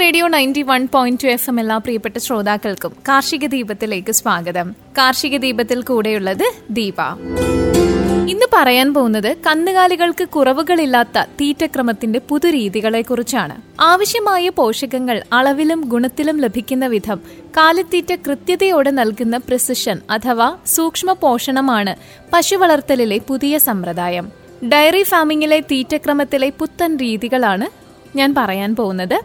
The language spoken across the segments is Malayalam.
Radio ninety one point two F M എല്ലാ പ്രിയപ്പെട്ട ശ്രോതാക്കൾക്കും കാർഷിക ദീപത്തിലേക്ക് സ്വാഗതം. കാർഷിക ദീപത്തിൽ കൂടെയുള്ളത് ദീപ. ഇന്ന് പറയാൻ പോകുന്നത് കന്നുകാലികൾക്ക് കുറവുകളില്ലാത്ത തീറ്റക്രമത്തിന്റെ പുതുരീതികളെ കുറിച്ചാണ് ആവശ്യമായ പോഷകങ്ങൾ അളവിലും ഗുണത്തിലും ലഭിക്കുന്ന വിധം കാലിത്തീറ്റ കൃത്യതയോടെ നൽകുന്ന പ്രിസിഷൻ അഥവാ സൂക്ഷ്മ പോഷണമാണ് പശു വളർത്തലിലെ പുതിയ സമ്പ്രദായം. ഡയറി ഫാമിംഗിലെ തീറ്റക്രമത്തിലെ പുത്തൻ രീതികളാണ് ഞാൻ പറയാൻ പോകുന്നത്.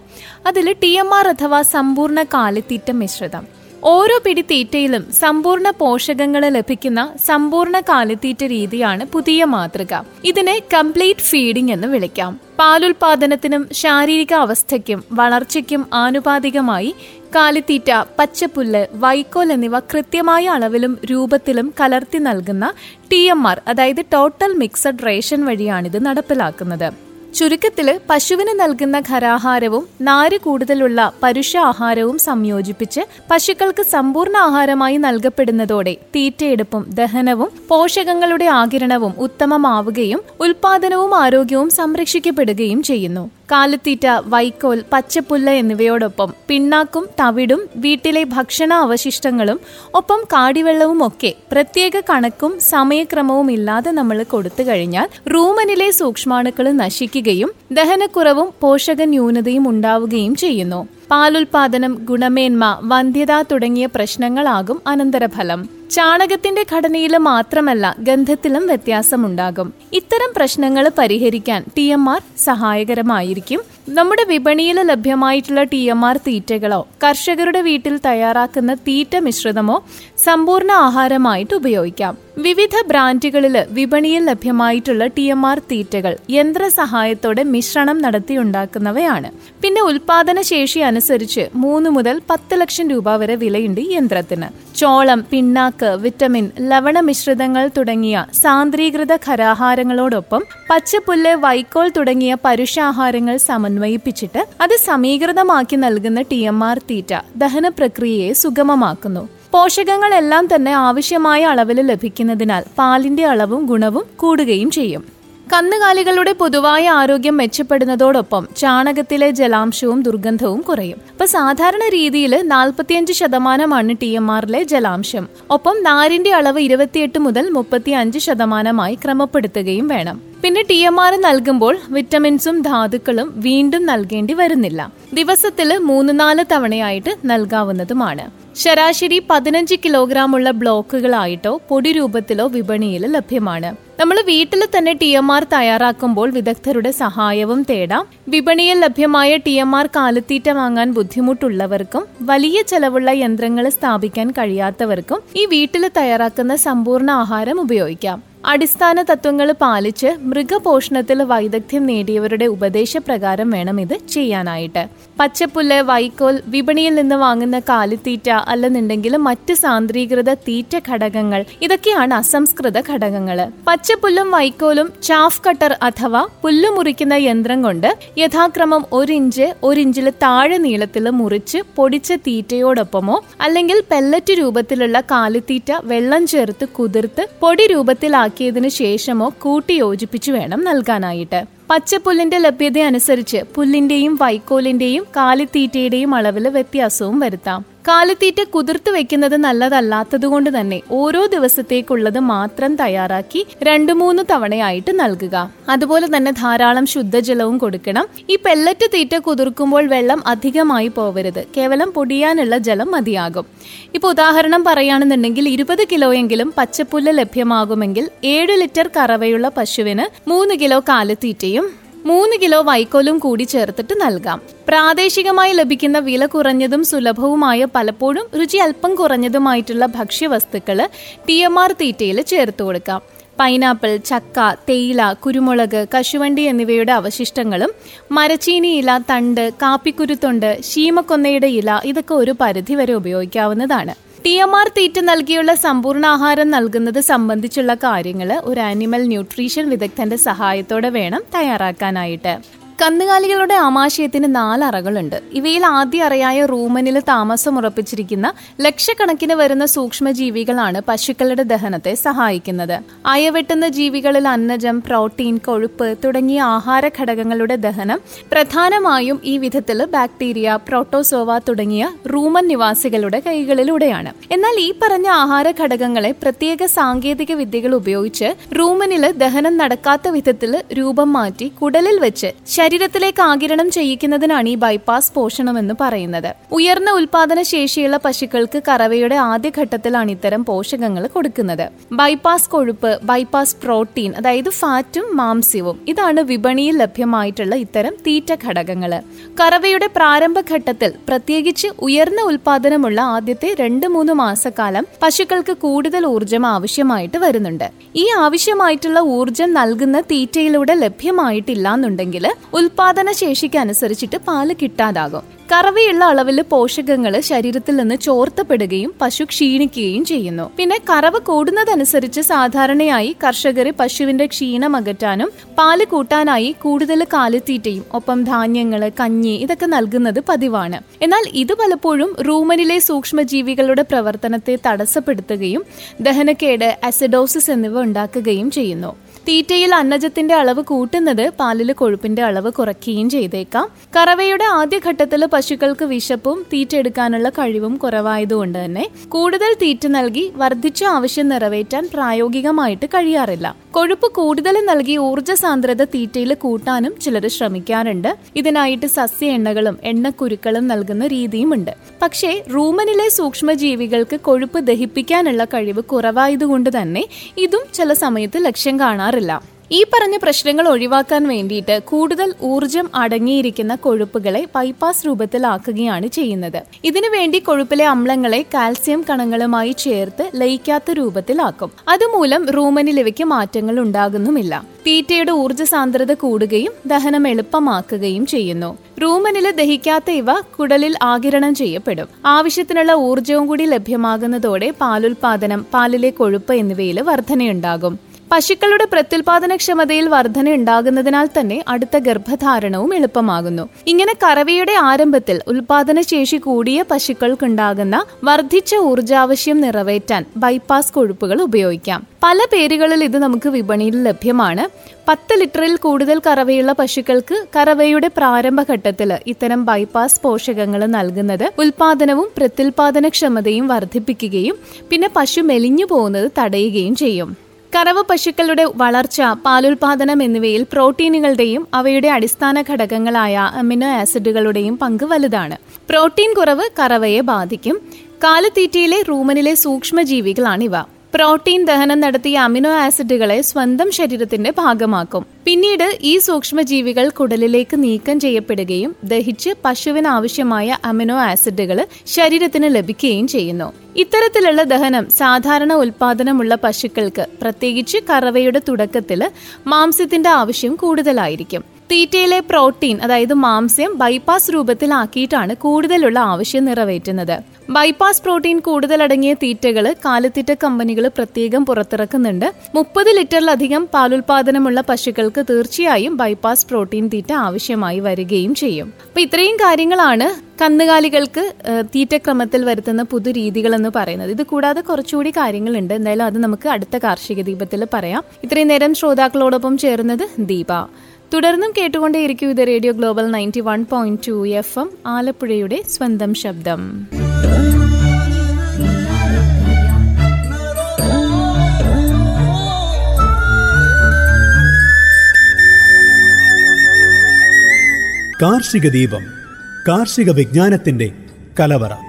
അതിൽ ടി എം ആർ അഥവാ സമ്പൂർണ കാലിത്തീറ്റ മിശ്രിതം. ഓരോ പിടി തീറ്റയിലും സമ്പൂർണ പോഷകങ്ങൾ ലഭിക്കുന്ന സമ്പൂർണ കാലിത്തീറ്റ രീതിയാണ് പുതിയ മാതൃക. ഇതിനെ കംപ്ലീറ്റ് ഫീഡിംഗ് എന്ന് വിളിക്കാം. പാലുൽപാദനത്തിനും ശാരീരിക അവസ്ഥയ്ക്കും വളർച്ചയ്ക്കും ആനുപാതികമായി കാലിത്തീറ്റ പച്ചപ്പുല്ല് വൈക്കോൽ എന്നിവ കൃത്യമായ അളവിലും രൂപത്തിലും കലർത്തി നൽകുന്ന ടി എം ആർ അതായത് ടോട്ടൽ മിക്സഡ് റേഷൻ വഴിയാണിത് നടപ്പിലാക്കുന്നത്. ചുരുക്കത്തിൽ പശുവിന് നൽകുന്ന ഖരാഹാരവും നാര് കൂടുതലുള്ള പരുഷ ആഹാരവും സംയോജിപ്പിച്ച് പശുക്കൾക്ക് സമ്പൂർണ ആഹാരമായി നൽകപ്പെടുന്നതോടെ തീറ്റയെടുപ്പും ദഹനവും പോഷകങ്ങളുടെ ആകിരണവും ഉത്തമമാവുകയും ഉൽപാദനവും ആരോഗ്യവും സംരക്ഷിക്കപ്പെടുകയും ചെയ്യുന്നു. കാലിത്തീറ്റ വൈക്കോൽ പച്ചപ്പുല്ല് എന്നിവയോടൊപ്പം പിണ്ണാക്കും തവിടും വീട്ടിലെ ഭക്ഷണ അവശിഷ്ടങ്ങളും ഒപ്പം കാടിവെള്ളവും ഒക്കെ പ്രത്യേക കണക്കും സമയക്രമവും ഇല്ലാതെ നമ്മൾ കൊടുത്തു കഴിഞ്ഞാൽ റൂമനിലെ സൂക്ഷ്മാണുക്കൾ നശിക്കുകയും ദഹനക്കുറവും പോഷക ന്യൂനതയും ഉണ്ടാവുകയും ചെയ്യുന്നു. പാലുൽപാദനം ഗുണമേന്മ വന്ധ്യത തുടങ്ങിയ പ്രശ്നങ്ങളാകും അനന്തരഫലം. ചാണകത്തിന്റെ ഘടനയിൽ മാത്രമല്ല ഗന്ധത്തിലും വ്യത്യാസമുണ്ടാകും. ഇത്തരം പ്രശ്നങ്ങൾ പരിഹരിക്കാൻ ടി എം ആർ സഹായകരമായിരിക്കും. നമ്മുടെ വിപണിയിൽ ലഭ്യമായിട്ടുള്ള ടി എം ആർ തീറ്റകളോ കർഷകരുടെ വീട്ടിൽ തയ്യാറാക്കുന്ന തീറ്റ മിശ്രിതമോ സമ്പൂർണ ആഹാരമായിട്ട് ഉപയോഗിക്കാം. വിവിധ ബ്രാൻഡുകളിൽ വിപണിയിൽ ലഭ്യമായിട്ടുള്ള ടി എം ആർ തീറ്റകൾ യന്ത്ര സഹായത്തോടെ മിശ്രണം നടത്തിയുണ്ടാക്കുന്നവയാണ് പിന്നെ ഉൽപാദന ശേഷി അനുസരിച്ച് മൂന്ന് മുതൽ പത്ത് ലക്ഷം രൂപ വരെ വിലയുണ്ട് യന്ത്രത്തിന്. ചോളം പിണ്ണാക്ക് വിറ്റമിൻ ലവണ മിശ്രിതങ്ങൾ തുടങ്ങിയ സാന്ദ്രീകൃത ഖരാഹാരങ്ങളോടൊപ്പം പച്ചപ്പുല്ല് വൈക്കോൽ തുടങ്ങിയ പരുഷാഹാരങ്ങൾ സമന്വയിപ്പിച്ചിട്ട് അത് സമീകൃതമാക്കി നൽകുന്ന ടി എം ആർ തീറ്റ ദഹന പ്രക്രിയയെ സുഗമമാക്കുന്നു. പോഷകങ്ങളെല്ലാം തന്നെ ആവശ്യമായ അളവിൽ ലഭിക്കുന്നതിനാൽ പാലിന്റെ അളവും ഗുണവും കൂടുകയും ചെയ്യും. കന്നുകാലികളുടെ പൊതുവായ ആരോഗ്യം മെച്ചപ്പെടുന്നതോടൊപ്പം ചാണകത്തിലെ ജലാംശവും ദുർഗന്ധവും കുറയും. അപ്പൊ സാധാരണ രീതിയിൽ നാൽപ്പത്തിയഞ്ച് ശതമാനമാണ് ടി എം ആറിലെ ജലാംശം. ഒപ്പം നാരിന്റെ അളവ് ഇരുപത്തിയെട്ട് മുതൽ മുപ്പത്തി അഞ്ച് ശതമാനമായി ക്രമപ്പെടുത്തുകയും വേണം. പിന്നെ ടി എം ആർ നൽകുമ്പോൾ വിറ്റമിൻസും ധാതുക്കളും വീണ്ടും നൽകേണ്ടി വരുന്നില്ല. ദിവസത്തിൽ മൂന്ന് നാല് തവണയായിട്ട് നൽകാവുന്നതുമാണ്. ശരാശരി പതിനഞ്ച് കിലോഗ്രാം ഉള്ള ബ്ലോക്കുകളായിട്ടോ പൊടി രൂപത്തിലോ വിപണിയിൽ ലഭ്യമാണ്. നമ്മൾ വീട്ടിൽ തന്നെ ടി എം ആർ തയ്യാറാക്കുമ്പോൾ വിദഗ്ധരുടെ സഹായവും തേടാം. വിപണിയിൽ ലഭ്യമായ ടി എം ആർ കാലിത്തീറ്റ വാങ്ങാൻ ബുദ്ധിമുട്ടുള്ളവർക്കും വലിയ ചെലവുള്ള യന്ത്രങ്ങൾ സ്ഥാപിക്കാൻ കഴിയാത്തവർക്കും ഈ വീട്ടിൽ തയ്യാറാക്കുന്ന സമ്പൂർണ ആഹാരം ഉപയോഗിക്കാം. അടിസ്ഥാന തത്വങ്ങൾ പാലിച്ച് മൃഗപോഷണത്തിൽ വൈദഗ്ധ്യം നേടിയവരുടെ ഉപദേശപ്രകാരം വേണം ഇത് ചെയ്യാനായിട്ട്. പച്ചപ്പുല്ല് വൈക്കോൽ വിപണിയിൽ നിന്ന് വാങ്ങുന്ന കാലിത്തീറ്റ അല്ലെന്നുണ്ടെങ്കിൽ മറ്റ് സാന്ദ്രീകൃത തീറ്റ ഘടകങ്ങൾ ഇതൊക്കെയാണ് അസംസ്കൃത ഘടകങ്ങൾ. പച്ചപ്പുല്ലും വൈക്കോലും ചാഫ് കട്ടർ അഥവാ പുല്ല് മുറിക്കുന്ന യന്ത്രം കൊണ്ട് യഥാക്രമം ഒരിഞ്ച് ഇഞ്ച് ഒരു ഇഞ്ചിൽ താഴെ നീളത്തിൽ മുറിച്ച് പൊടിച്ച തീറ്റയോടൊപ്പമോ അല്ലെങ്കിൽ പെല്ലറ്റ് രൂപത്തിലുള്ള കാലിത്തീറ്റ വെള്ളം ചേർത്ത് കുതിർത്ത് പൊടി രൂപത്തിലാക്കിയതിനു ശേഷമോ കൂട്ടി യോജിപ്പിച്ചു വേണം നൽകാനായിട്ട്. പച്ചപ്പുല്ലിന്റെ ലഭ്യത അനുസരിച്ച് പുല്ലിന്റെയും വൈക്കോലിന്റെയും കാലിത്തീറ്റയുടെയും അളവിൽ വ്യത്യാസവും വരുത്താം. കാലിത്തീറ്റ കുതിർത്ത് വെക്കുന്നത് നല്ലതല്ലാത്തതുകൊണ്ട് തന്നെ ഓരോ ദിവസത്തേക്കുള്ളത് മാത്രം തയ്യാറാക്കി രണ്ടു മൂന്ന് തവണയായിട്ട് നൽകുക. അതുപോലെ തന്നെ ധാരാളം ശുദ്ധജലവും കൊടുക്കണം. ഈ പെല്ലറ്റ് തീറ്റ കുതിർക്കുമ്പോൾ വെള്ളം അധികമായി പോവരുത്. കേവലം പൊടിയാനുള്ള ജലം മതിയാകും. ഇപ്പൊ ഉദാഹരണം പറയുകയാണെന്നുണ്ടെങ്കിൽ ഇരുപത് കിലോയെങ്കിലും പച്ചപ്പുല്ല് ലഭ്യമാകുമെങ്കിൽ ഏഴ് ലിറ്റർ കറവയുള്ള പശുവിന് മൂന്ന് കിലോ കാലിത്തീറ്റയും മൂന്ന് കിലോ വൈക്കോലും കൂടി ചേർത്തിട്ട് നൽകാം. പ്രാദേശികമായി ലഭിക്കുന്ന വില കുറഞ്ഞതും സുലഭവുമായ പലപ്പോഴും രുചി അല്പം കുറഞ്ഞതുമായിട്ടുള്ള ഭക്ഷ്യവസ്തുക്കൾ ടി എം ആർ തീറ്റയിൽ ചേർത്ത് കൊടുക്കാം. പൈനാപ്പിൾ ചക്ക തേയില കുരുമുളക് കശുവണ്ടി എന്നിവയുടെ അവശിഷ്ടങ്ങളും മരച്ചീനി ഇല തണ്ട് കാപ്പിക്കുരുത്തൊണ്ട് ശീമക്കൊന്നയുടെ ഇല ഇതൊക്കെ ഒരു പരിധിവരെ ഉപയോഗിക്കാവുന്നതാണ്. ടി എം ആർ തീറ്റ നൽകിയുള്ള സമ്പൂർണ ആഹാരം നൽകുന്നത് സംബന്ധിച്ചുള്ള കാര്യങ്ങൾ ഒരു ആനിമൽ ന്യൂട്രീഷൻ വിദഗ്ധന്റെ സഹായത്തോടെ വേണം തയ്യാറാക്കാനായിട്ട്. കന്നുകാലികളുടെ ആമാശയത്തിന് നാല് അറകളുണ്ട്. ഇവയിൽ ആദ്യ അറയായ റൂമനിൽ താമസം ഉറപ്പിച്ചിരിക്കുന്ന ലക്ഷക്കണക്കിന് വരുന്ന സൂക്ഷ്മജീവികളാണ് പശുക്കളുടെ ദഹനത്തെ സഹായിക്കുന്നത്. അയവെട്ടുന്ന ജീവികളിൽ അന്നജം പ്രോട്ടീൻ കൊഴുപ്പ് തുടങ്ങിയ ആഹാര ഘടകങ്ങളുടെ ദഹനം പ്രധാനമായും ഈ വിധത്തിൽ ബാക്ടീരിയ പ്രോട്ടോസോവ തുടങ്ങിയ റൂമൻ നിവാസികളുടെ കൈകളിലൂടെയാണ്. എന്നാൽ ഈ പറഞ്ഞ ആഹാര ഘടകങ്ങളെ പ്രത്യേക സാങ്കേതിക വിദ്യകൾ ഉപയോഗിച്ച് റൂമനിൽ ദഹനം നടക്കാത്ത വിധത്തിൽ രൂപം മാറ്റി കുടലിൽ വെച്ച് ശരീരത്തിലേക്ക് ആകിരണം ചെയ്യിക്കുന്നതിനാണ് ഈ ബൈപ്പാസ് പോഷണം എന്ന് പറയുന്നത്. ഉയർന്ന ഉൽപാദന ശേഷിയുള്ള പശുക്കൾക്ക് കറവയുടെ ആദ്യഘട്ടത്തിലാണ് ഇത്തരം പോഷകങ്ങൾ കൊടുക്കുന്നത്. ബൈപ്പാസ് കൊഴുപ്പ് ബൈപ്പാസ് പ്രോട്ടീൻ അതായത് ഫാറ്റും മാംസ്യവും ഇതാണ് വിപണിയിൽ ലഭ്യമായിട്ടുള്ള ഇത്തരം തീറ്റ ഘടകങ്ങൾ കറവയുടെ പ്രാരംഭഘട്ടത്തിൽ പ്രത്യേകിച്ച് ഉയർന്ന ഉൽപാദനമുള്ള ആദ്യത്തെ രണ്ട് മൂന്ന് മാസക്കാലം പശുക്കൾക്ക് കൂടുതൽ ഊർജം ആവശ്യമായിട്ട് വരുന്നുണ്ട്. ഈ ആവശ്യമായിട്ടുള്ള ഊർജം നൽകുന്ന തീറ്റയിലൂടെ ലഭ്യമായിട്ടില്ല എന്നുണ്ടെങ്കിൽ ഉൽപാദന ശേഷിക്ക് അനുസരിച്ചിട്ട് പാൽ കിട്ടാതാകും. കറവയുള്ള അളവിൽ പോഷകങ്ങൾ ശരീരത്തിൽ നിന്ന് ചോർത്തപ്പെടുകയും പശു ക്ഷീണിക്കുകയും ചെയ്യുന്നു. പിന്നെ കറവ് കൂടുന്നതനുസരിച്ച് സാധാരണയായി കർഷകർ പശുവിന്റെ ക്ഷീണം അകറ്റാനും പാൽ കൂട്ടാനായി കൂടുതൽ കാലിത്തീറ്റയും ഒപ്പം ധാന്യങ്ങൾ കഞ്ഞി ഇതൊക്കെ നൽകുന്നത് പതിവാണ്. എന്നാൽ ഇത് പലപ്പോഴും റൂമനിലെ സൂക്ഷ്മജീവികളുടെ പ്രവർത്തനത്തെ തടസ്സപ്പെടുത്തുകയും ദഹനക്കേട് അസിഡോസിസ് എന്നിവ ഉണ്ടാക്കുകയും ചെയ്യുന്നു. തീറ്റയിൽ അന്നജത്തിന്റെ അളവ് കൂട്ടുന്നത് പാലിൽ കൊഴുപ്പിന്റെ അളവ് കുറയ്ക്കുകയും ചെയ്തേക്കാം. കറവയുടെ ആദ്യഘട്ടത്തിൽ പശുക്കൾക്ക് വിശപ്പും തീറ്റ എടുക്കാനുള്ള കഴിവും കുറവായതുകൊണ്ട് തന്നെ കൂടുതൽ തീറ്റ നൽകി വർദ്ധിച്ച ആവശ്യം നിറവേറ്റാൻ പ്രായോഗികമായിട്ട് കഴിയാറില്ല. കൊഴുപ്പ് കൂടുതൽ നൽകി ഊർജ സാന്ദ്രത തീറ്റയിൽ കൂട്ടാനും ചിലർ ശ്രമിക്കാറുണ്ട്. ഇതിനായിട്ട് സസ്യ എണ്ണകളും എണ്ണക്കുരുക്കളും നൽകുന്ന രീതിയുമുണ്ട്. പക്ഷേ റൂമനിലെ സൂക്ഷ്മജീവികൾക്ക് കൊഴുപ്പ് ദഹിപ്പിക്കാനുള്ള കഴിവ് കുറവായതുകൊണ്ട് തന്നെ ഇതും ചില സമയത്ത് ലക്ഷ്യം കാണാറില്ല. ഈ പറഞ്ഞ പ്രശ്നങ്ങൾ ഒഴിവാക്കാൻ വേണ്ടിയിട്ട് കൂടുതൽ ഊർജം അടങ്ങിയിരിക്കുന്ന കൊഴുപ്പുകളെ ബൈപ്പാസ് രൂപത്തിലാക്കുകയാണ് ചെയ്യുന്നത്. ഇതിനുവേണ്ടി കൊഴുപ്പിലെ അമ്ലങ്ങളെ കാൽസ്യം കണങ്ങളുമായി ചേർത്ത് ലയിക്കാത്ത രൂപത്തിലാക്കും. അതുമൂലം റൂമനിൽ ഇവയ്ക്ക് മാറ്റങ്ങൾ ഉണ്ടാകുന്നുമില്ല. തീറ്റയുടെ ഊർജ സാന്ദ്രത കൂടുകയും ദഹനം എളുപ്പമാക്കുകയും ചെയ്യുന്നു. റൂമനിൽ ദഹിക്കാത്ത ഇവ കുടലിൽ ആകിരണം ചെയ്യപ്പെടും. ആവശ്യത്തിനുള്ള ഊർജവും കൂടി ലഭ്യമാകുന്നതോടെ പാലുൽപാദനം പാലിലെ കൊഴുപ്പ് എന്നിവയിൽ വർധനയുണ്ടാകും. പശുക്കളുടെ പ്രത്യുൽപാദനക്ഷമതയിൽ വർധന ഉണ്ടാകുന്നതിനാൽ തന്നെ അടുത്ത ഗർഭധാരണവും എളുപ്പമാകുന്നു. ഇങ്ങനെ കറവയുടെ ആരംഭത്തിൽ ഉൽപാദനശേഷി കൂടിയ പശുക്കൾക്കുണ്ടാകുന്ന വർദ്ധിച്ച ഊർജാവശ്യം നിറവേറ്റാൻ ബൈപ്പാസ് കൊഴുപ്പുകൾ ഉപയോഗിക്കാം. പല പേരുകളിൽ ഇത് നമുക്ക് വിപണിയിൽ ലഭ്യമാണ്. പത്ത് ലിറ്ററിൽ കൂടുതൽ കറവയുള്ള പശുക്കൾക്ക് കറവയുടെ പ്രാരംഭഘട്ടത്തിൽ ഇത്തരം ബൈപ്പാസ് പോഷകങ്ങൾ നൽകുന്നത് ഉൽപാദനവും പ്രത്യുൽപാദനക്ഷമതയും വർദ്ധിപ്പിക്കുകയും പിന്നെ പശു മെലിഞ്ഞു പോകുന്നത് തടയുകയും ചെയ്യും. കറവ പശുക്കളുടെ വളർച്ച പാലുൽപാദനം എന്നിവയിൽ പ്രോട്ടീനുകളുടെയും അവയുടെ അടിസ്ഥാന ഘടകങ്ങളായ അമിനോ ആസിഡുകളുടെയും പങ്ക് വലുതാണ്. പ്രോട്ടീൻ കുറവ് കറവയെ ബാധിക്കും. കാലത്തീറ്റയിലെ റൂമനിലെ സൂക്ഷ്മജീവികളാണിവ. പ്രോട്ടീൻ ദഹനം നടത്തിയ അമിനോ ആസിഡുകളെ സ്വന്തം ശരീരത്തിന്റെ ഭാഗമാക്കും. പിന്നീട് ഈ സൂക്ഷ്മജീവികൾ കുടലിലേക്ക് നീക്കം ചെയ്യപ്പെടുകയും ദഹിച്ച് പശുവിന് ആവശ്യമായ അമിനോ ആസിഡുകൾ ശരീരത്തിന് ലഭിക്കുകയും ചെയ്യുന്നു. ഇത്തരത്തിലുള്ള ദഹനം സാധാരണ ഉൽപാദനമുള്ള പശുക്കൾക്ക് പ്രത്യേകിച്ച് കറവയുടെ തുടക്കത്തിൽ മാംസ്യത്തിന്റെ ആവശ്യം കൂടുതലായിരിക്കും. തീറ്റയിലെ പ്രോട്ടീൻ അതായത് മാംസ്യം ബൈപ്പാസ് രൂപത്തിലാക്കിയിട്ടാണ് കൂടുതലുള്ള ആവശ്യം നിറവേറ്റുന്നത്. ബൈപ്പാസ് പ്രോട്ടീൻ കൂടുതലടങ്ങിയ തീറ്റകൾ കാലിത്തീറ്റ കമ്പനികൾ പ്രത്യേകം പുറത്തിറക്കുന്നുണ്ട്. മുപ്പത് ലിറ്ററിലധികം പാലുൽപാദനമുള്ള പശുക്കൾക്ക് തീർച്ചയായും ബൈപ്പാസ് പ്രോട്ടീൻ തീറ്റ ആവശ്യമായി വരികയും ചെയ്യും. അപ്പൊ ഇത്രയും കാര്യങ്ങളാണ് കന്നുകാലികൾക്ക് തീറ്റക്രമത്തിൽ വരുത്തുന്ന പുതു രീതികൾ എന്ന് പറയുന്നത്. ഇത് കൂടാതെ കുറച്ചുകൂടി കാര്യങ്ങളുണ്ട്. എന്തായാലും അത് നമുക്ക് അടുത്ത കാർഷിക ദീപത്തിൽ പറയാം. ഇത്രയും നേരം ശ്രോതാക്കളോടൊപ്പം ചേർന്നത് ദീപ. തുടർന്നും കേട്ടുകൊണ്ടേയിരിക്കും ഇത് radio global ninety one point two F M ആലപ്പുഴയുടെ സ്വന്തം ശബ്ദം. കാർഷിക ദീപം കാർഷിക വിജ്ഞാനത്തിന്റെ കലവറ.